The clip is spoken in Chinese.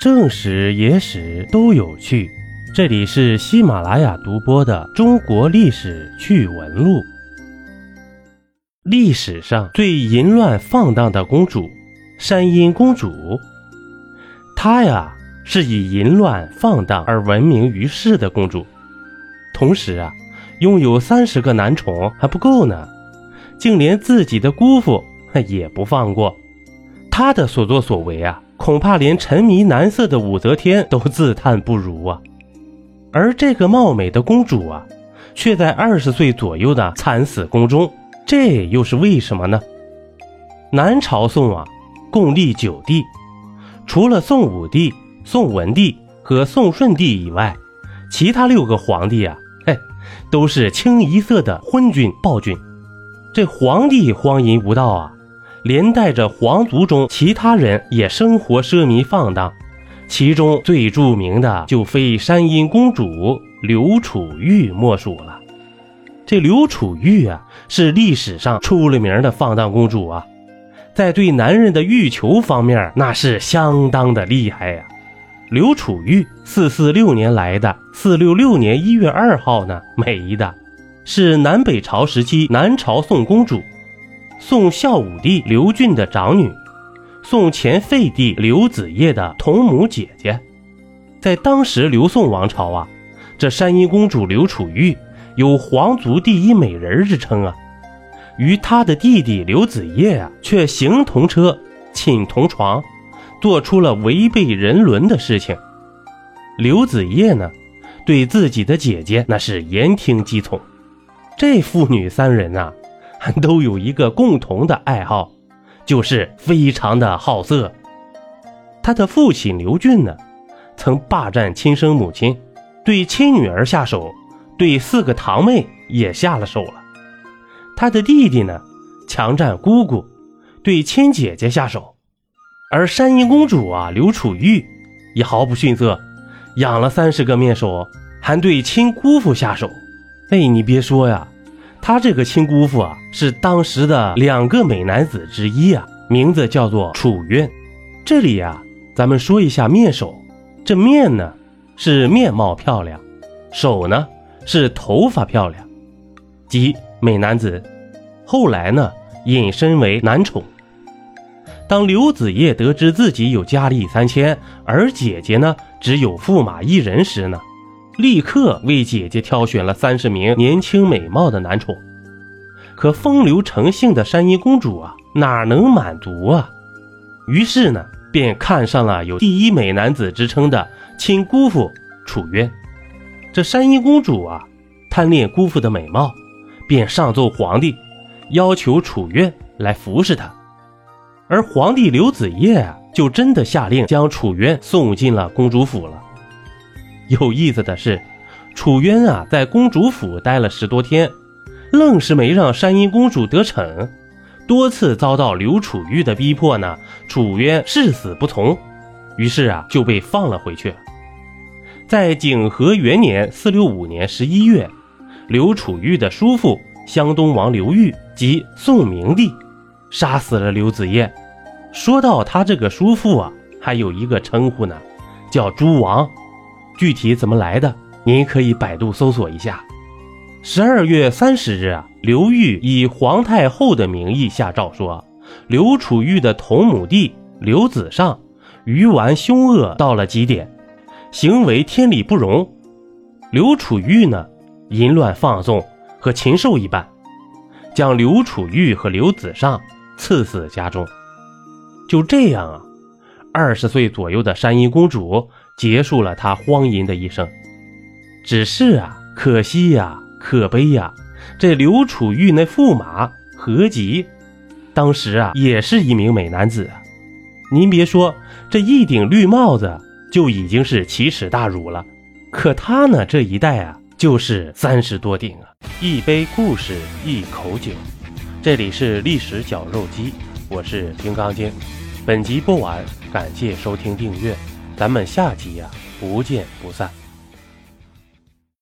正史、野史都有趣。这里是喜马拉雅独播的《中国历史趣闻录》。历史上最淫乱放荡的公主——山阴公主，她呀是以淫乱放荡而闻名于世的公主。同时啊，拥有三十个男宠还不够呢，竟连自己的姑父也不放过。他的所作所为啊！恐怕连沉迷男色的武则天都自叹不如啊！而这个貌美的公主啊，却在二十岁左右的惨死宫中，这又是为什么呢？南朝宋啊，共立九帝，除了宋武帝、宋文帝和宋顺帝以外，其他六个皇帝啊，嘿，都是清一色的昏君暴君。这皇帝荒淫无道啊！连带着皇族中其他人也生活奢靡放荡，其中最著名的就非山阴公主刘楚玉莫属了。这刘楚玉啊，是历史上出了名的放荡公主啊，在对男人的欲求方面，那是相当的厉害呀。刘楚玉四四六年来的，四六六年一月二号呢没的，是南北朝时期南朝宋公主。宋孝武帝刘俊的长女，宋前废帝刘子业的同母姐姐，在当时刘宋王朝啊，这山阴公主刘楚玉有皇族第一美人之称啊，与她的弟弟刘子业啊，却形同车，寝同床，做出了违背人伦的事情。刘子业呢，对自己的姐姐那是言听计从，这父女三人啊。都有一个共同的爱好，就是非常的好色。他的父亲刘俊呢，曾霸占亲生母亲，对亲女儿下手，对四个堂妹也下了手了。他的弟弟呢，强占姑姑，对亲姐姐下手。而山阴公主啊，刘楚玉也毫不逊色，养了三十个面首，还对亲姑父下手。哎，你别说呀。他这个亲姑父啊，是当时的两个美男子之一啊，名字叫做楚渊。这里呀，咱们说一下面首。这面呢是面貌漂亮，首呢是头发漂亮，即美男子。后来呢，引申为男宠。当刘子业得知自己有佳丽三千，而姐姐呢只有驸马一人时呢？立刻为姐姐挑选了三十名年轻美貌的男宠，可风流成性的山阴公主啊，哪能满足啊？于是呢，便看上了有第一美男子之称的亲姑父楚渊。这山阴公主啊，贪恋姑父的美貌，便上奏皇帝，要求楚渊来服侍她。而皇帝刘子业啊，就真的下令将楚渊送进了公主府了。有意思的是，楚渊啊，在公主府待了十多天，愣是没让山阴公主得逞，多次遭到刘楚玉的逼迫呢。楚渊誓死不从，于是啊，就被放了回去。在景和元年（四六五年）十一月，刘楚玉的叔父湘东王刘裕及宋明帝杀死了刘子业。说到他这个叔父啊，还有一个称呼呢，叫诸王。具体怎么来的，您可以百度搜索一下。十二月三十日啊，刘裕以皇太后的名义下诏说，刘楚玉的同母弟刘子尚愚顽凶恶到了极点，行为天理不容。刘楚玉呢，淫乱放纵，和禽兽一般，将刘楚玉和刘子尚赐死家中。就这样啊，二十岁左右的山阴公主。结束了他荒淫的一生，只是啊，可惜呀，可悲呀，这刘楚玉那驸马何吉，当时啊也是一名美男子。您别说，这一顶绿帽子就已经是奇耻大辱了，可他呢这一代啊，就是三十多顶啊。一杯故事，一口酒，这里是历史绞肉机，我是平刚经。本集播完，感谢收听订阅。咱们下集呀，不见不散。